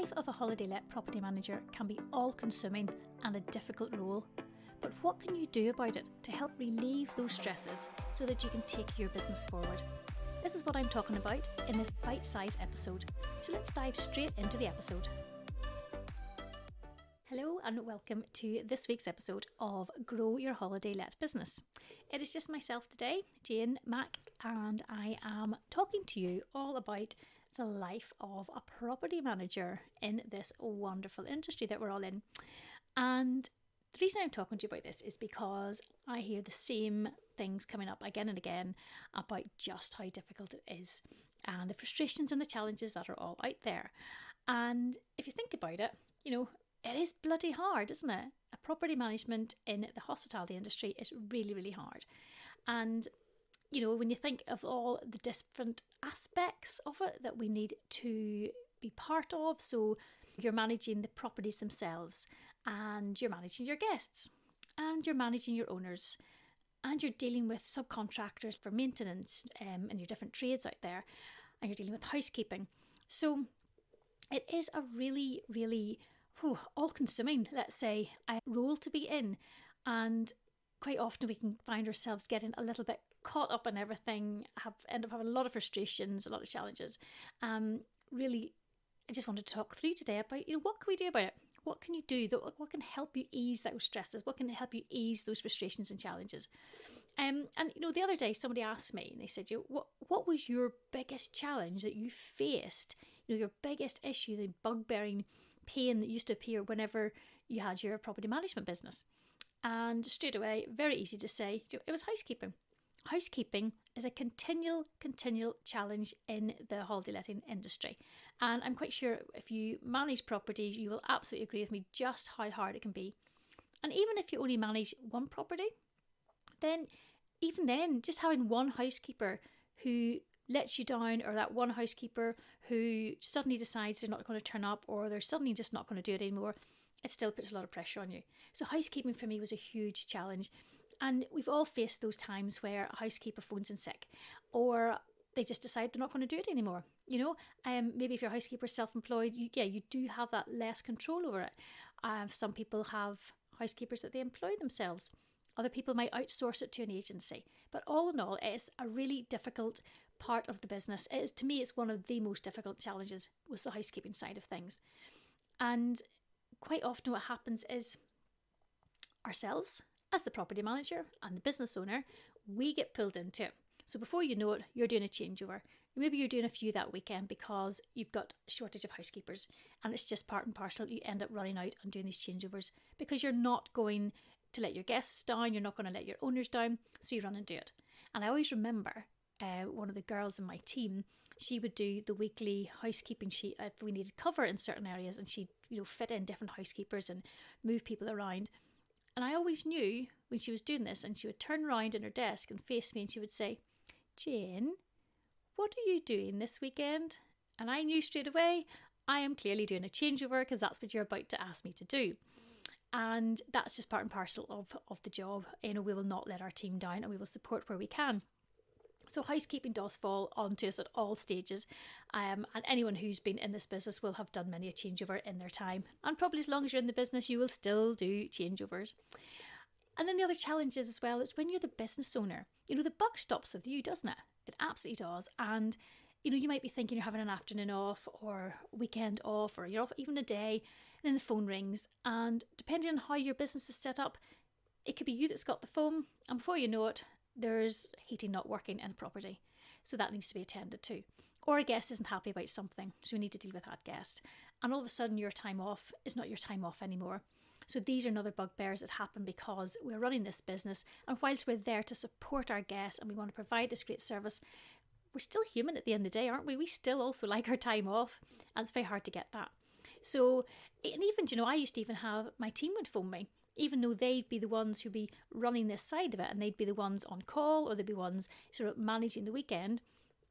life of a holiday let property manager can be all consuming and a difficult role. But what can you do about it to help relieve those stresses so that you can take your business forward? This is what I'm talking about in this bite sized episode. So let's dive straight into the episode. Hello and welcome to this week's episode of Grow Your Holiday Let Business. It is just myself today, Jane Mack, and I am talking to you all about the life of a property manager in this wonderful industry that we're all in. And the reason I'm talking to you about this is because I hear the same things coming up again and again about just how difficult it is and the frustrations and the challenges that are all out there. And if you think about it, you know, it is bloody hard, isn't it? A property management in the hospitality industry is really, really hard. And, you know, when you think of all the different aspects of it that we need to be part of, so you're managing the properties themselves, and you're managing your guests, and you're managing your owners, and you're dealing with subcontractors for maintenance um, and your different trades out there, and you're dealing with housekeeping. So, it is a really, really whew, all consuming, let's say, a role to be in. And quite often we can find ourselves getting a little bit caught up in everything, have end up having a lot of frustrations, a lot of challenges. Um, really, I just wanted to talk through today about, you know, what can we do about it? What can you do? That what can help you ease those stresses? What can help you ease those frustrations and challenges? Um, and you know, the other day somebody asked me, and they said, "You, what what was your biggest challenge that you faced? You know, your biggest issue, the bug-bearing pain that used to appear whenever you had your property management business. And straight away, very easy to say, it was housekeeping. Housekeeping is a continual, continual challenge in the holiday letting industry. And I'm quite sure if you manage properties, you will absolutely agree with me just how hard it can be. And even if you only manage one property, then even then, just having one housekeeper who lets you down, or that one housekeeper who suddenly decides they're not going to turn up, or they're suddenly just not going to do it anymore, it still puts a lot of pressure on you. So, housekeeping for me was a huge challenge. And we've all faced those times where a housekeeper phones in sick, or they just decide they're not going to do it anymore. You know, um, maybe if your housekeeper is self-employed, you, yeah, you do have that less control over it. Uh, some people have housekeepers that they employ themselves. Other people might outsource it to an agency. But all in all, it's a really difficult part of the business. It is to me, it's one of the most difficult challenges was the housekeeping side of things. And quite often, what happens is ourselves, as the property manager and the business owner, we get pulled into it. So before you know it, you're doing a changeover. Maybe you're doing a few that weekend because you've got a shortage of housekeepers and it's just part and parcel. You end up running out and doing these changeovers because you're not going to let your guests down, you're not going to let your owners down, so you run and do it. And I always remember uh, one of the girls in my team, she would do the weekly housekeeping sheet if we needed cover in certain areas, and she'd you know fit in different housekeepers and move people around. And I always knew when she was doing this, and she would turn around in her desk and face me, and she would say, "Jane, what are you doing this weekend?" And I knew straight away I am clearly doing a changeover because that's what you're about to ask me to do. And that's just part and parcel of, of the job. You know, we will not let our team down and we will support where we can. So housekeeping does fall onto us at all stages, um, and anyone who's been in this business will have done many a changeover in their time. And probably as long as you're in the business, you will still do changeovers. And then the other challenge is as well, it's when you're the business owner. You know, the buck stops with you, doesn't it? It absolutely does. And you know, you might be thinking you're having an afternoon off or weekend off, or you're off even a day, and then the phone rings. And depending on how your business is set up, it could be you that's got the phone, and before you know it, there's heating not working in a property. So that needs to be attended to. Or a guest isn't happy about something, so we need to deal with that guest. And all of a sudden, your time off is not your time off anymore. So these are another bugbears that happen because we're running this business, and whilst we're there to support our guests and we want to provide this great service, we're still human at the end of the day, aren't we? We still also like our time off, and it's very hard to get that. So, and even, you know, I used to even have my team would phone me even though they'd be the ones who'd be running this side of it and they'd be the ones on call or they'd be ones sort of managing the weekend,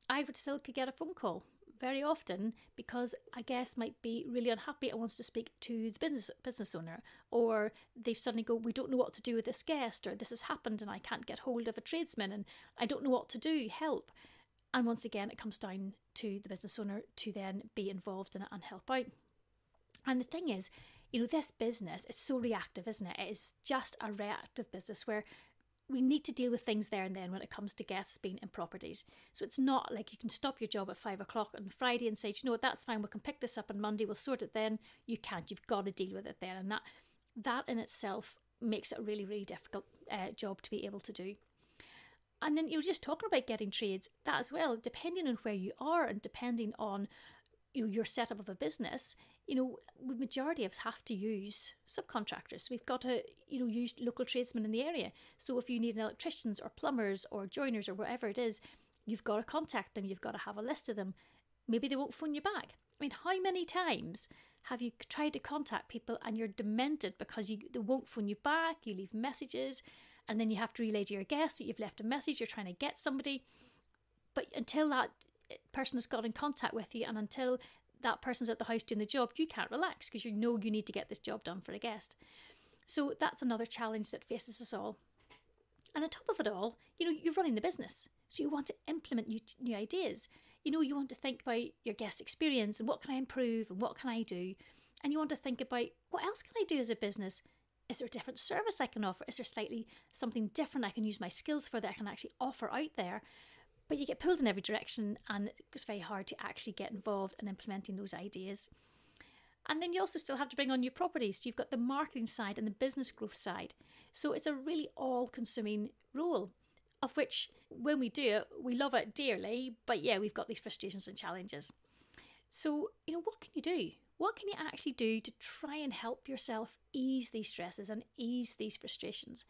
I would still could get a phone call very often because I guess might be really unhappy and wants to speak to the business business owner, or they suddenly go, we don't know what to do with this guest, or this has happened and I can't get hold of a tradesman and I don't know what to do, help. And once again, it comes down to the business owner to then be involved in it and help out. And the thing is, you know, this business is so reactive, isn't it? It is just a reactive business where we need to deal with things there and then when it comes to guests being in properties. So it's not like you can stop your job at five o'clock on Friday and say, you know what, that's fine, we can pick this up on Monday, we'll sort it then. You can't, you've got to deal with it then. And that that in itself makes it a really, really difficult uh, job to be able to do. And then you're just talking about getting trades, that as well, depending on where you are and depending on you know, your setup of a business, you know, the majority of us have to use subcontractors. We've got to, you know, use local tradesmen in the area. So if you need electricians or plumbers or joiners or whatever it is, you've got to contact them. You've got to have a list of them. Maybe they won't phone you back. I mean, how many times have you tried to contact people and you're demented because you they won't phone you back? You leave messages, and then you have to relay to your guests that you've left a message. You're trying to get somebody, but until that eh, person has got in contact with you and until that person's at the house doing the job, you can't relax because you know you need to get this job done for a guest. So that's another challenge that faces us all. And on top of it all, you know, you're running the business. So you want to implement new, new ideas. You know, you want to think about your guest experience and what can I improve and what can I do. And you want to think about what else can I do as a business? Is there a different service I can offer? Is there slightly something different I can use my skills for that I can actually offer out there? But you get pulled in every direction and it's very hard to actually get involved in implementing those ideas. And then you also still have to bring on new properties. You've got the marketing side and the business growth side. So it's a really all consuming role, of which when we do it, we love it dearly, but yeah, we've got these frustrations and challenges. So, you know, what can you do? What can you actually do to try and help yourself ease these stresses and ease these frustrations?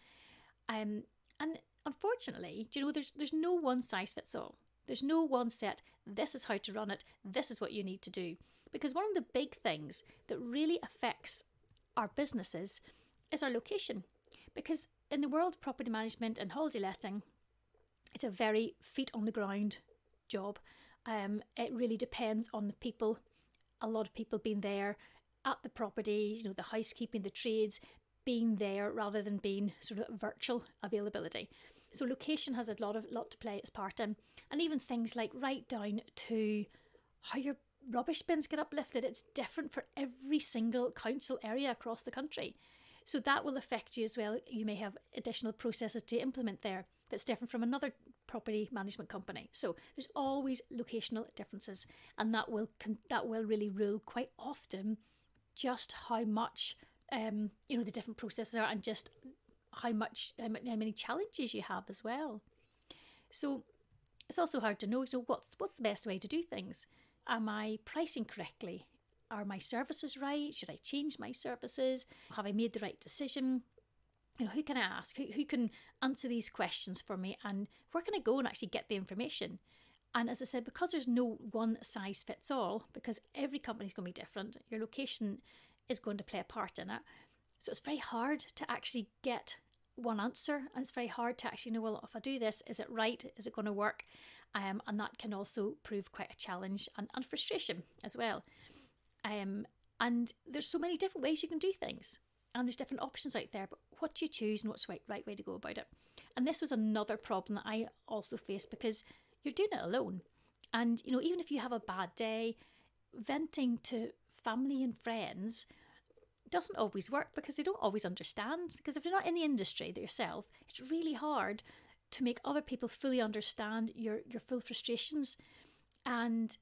Um, and unfortunately, do you know, there's there's no one size fits all. There's no one set, this is how to run it, this is what you need to do. Because one of the big things that really affects our businesses is our location. Because in the world of property management and holiday letting, it's a very feet on the ground job. Um, it really depends on the people, a lot of people being there at the properties, you know, the housekeeping, the trades, being there rather than being sort of virtual availability. So location has a lot of lot to play its part in, and even things like right down to how your rubbish bins get uplifted. It's different for every single council area across the country. So that will affect you as well. You may have additional processes to implement there that's different from another property management company. So there's always locational differences, and that will that will really rule quite often just how much um, you know the different processes are and just how much how many challenges you have as well. So it's also hard to know, you know what's what's the best way to do things. Am I pricing correctly? Are my services right? Should I change my services? Have I made the right decision? You know, who can I ask? Who, who can answer these questions for me? And where can I go and actually get the information? And as I said, because there's no one size fits all, because every company is going to be different, your location is going to play a part in it. So it's very hard to actually get one answer, and it's very hard to actually know, well, if I do this, is it right? Is it going to work? Um, and that can also prove quite a challenge and, and frustration as well. Um, and there's so many different ways you can do things, and there's different options out there. But what do you choose, and what's the right, right way to go about it? And this was another problem that I also faced because you're doing it alone, and you know, even if you have a bad day, venting to family and friends doesn't always work because they don't always understand. Because if you're not in the industry yourself, it's really hard to make other people fully understand your your full frustrations. And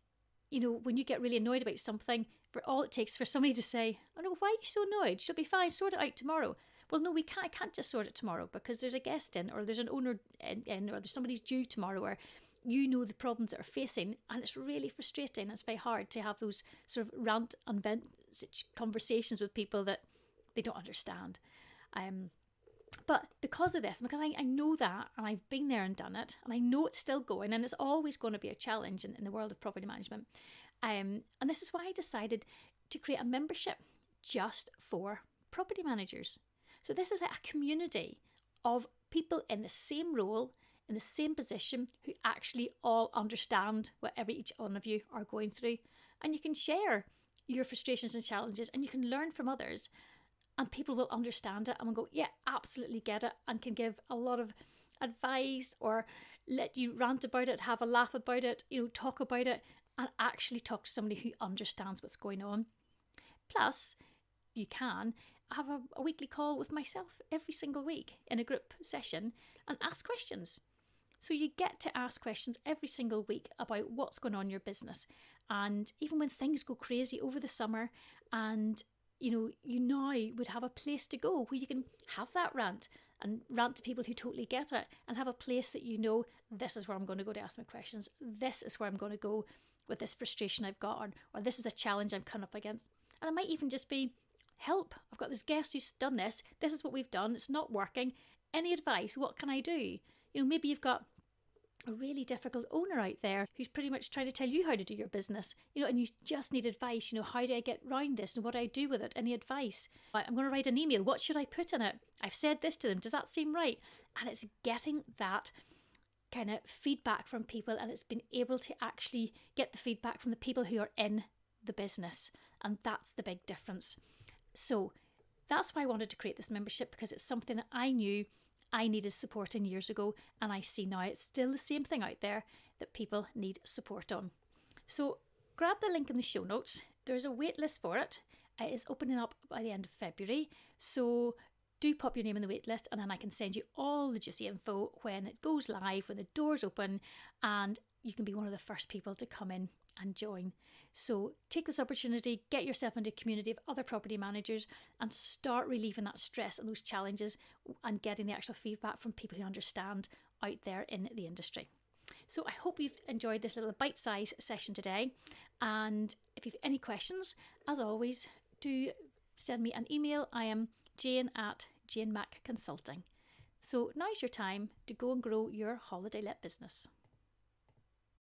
you know, when you get really annoyed about something, for all it takes for somebody to say, "Oh no, why are you so annoyed? She'll be fine. Sort it out tomorrow." Well, no, we can't. I can't just sort it tomorrow because there's a guest in, or there's an owner in, in or there's somebody's due tomorrow, or you know the problems that are facing, and it's really frustrating. It's very hard to have those sort of rant and vent conversations with people that they don't understand. Um, but because of this, because I, I know that and I've been there and done it, and I know it's still going, and it's always going to be a challenge in, in the world of property management. Um, and this is why I decided to create a membership just for property managers. So this is a community of people in the same role in the same position who actually all understand whatever each one of you are going through. And you can share your frustrations and challenges and you can learn from others. And people will understand it and will go, yeah, absolutely get it, and can give a lot of advice or let you rant about it, have a laugh about it, you know, talk about it, and actually talk to somebody who understands what's going on. Plus, you can have a, a weekly call with myself every single week in a group session and ask questions. So you get to ask questions every single week about what's going on in your business. And even when things go crazy over the summer and you know, you now would have a place to go where you can have that rant and rant to people who totally get it and have a place that you know this is where I'm going to go to ask my questions. This is where I'm going to go with this frustration I've got on, or this is a challenge I'm coming up against. And it might even just be help. I've got this guest who's done this. This is what we've done. It's not working. Any advice? What can I do? You know, maybe you've got a really difficult owner out there who's pretty much trying to tell you how to do your business, you know, and you just need advice. You know, how do I get round this and what do I do with it? Any advice? Uh, I'm going to write an email. What should I put in it? I've said this to them. Does that seem right? And it's getting that kind of feedback from people, and it's been able to actually get the feedback from the people who are in the business. And that's the big difference. So that's why I wanted to create this membership because it's something that I knew I needed support in years ago, and I see now it's still the same thing out there that people need support on. So grab the link in the show notes. There's a wait list for it. It is opening up by the end of February. So do pop your name in the wait list, and then I can send you all the juicy info when it goes live, when the doors open, and you can be one of the first people to come in and join. So take this opportunity, get yourself into a community of other property managers and start relieving that stress and those challenges and getting the actual feedback from people who understand out there in the industry. So I hope you've enjoyed this little bite-sized session today. And if you've any questions, as always, do send me an email. I am Jane at Jane Mac Consulting. So now's your time to go and grow your holiday let business.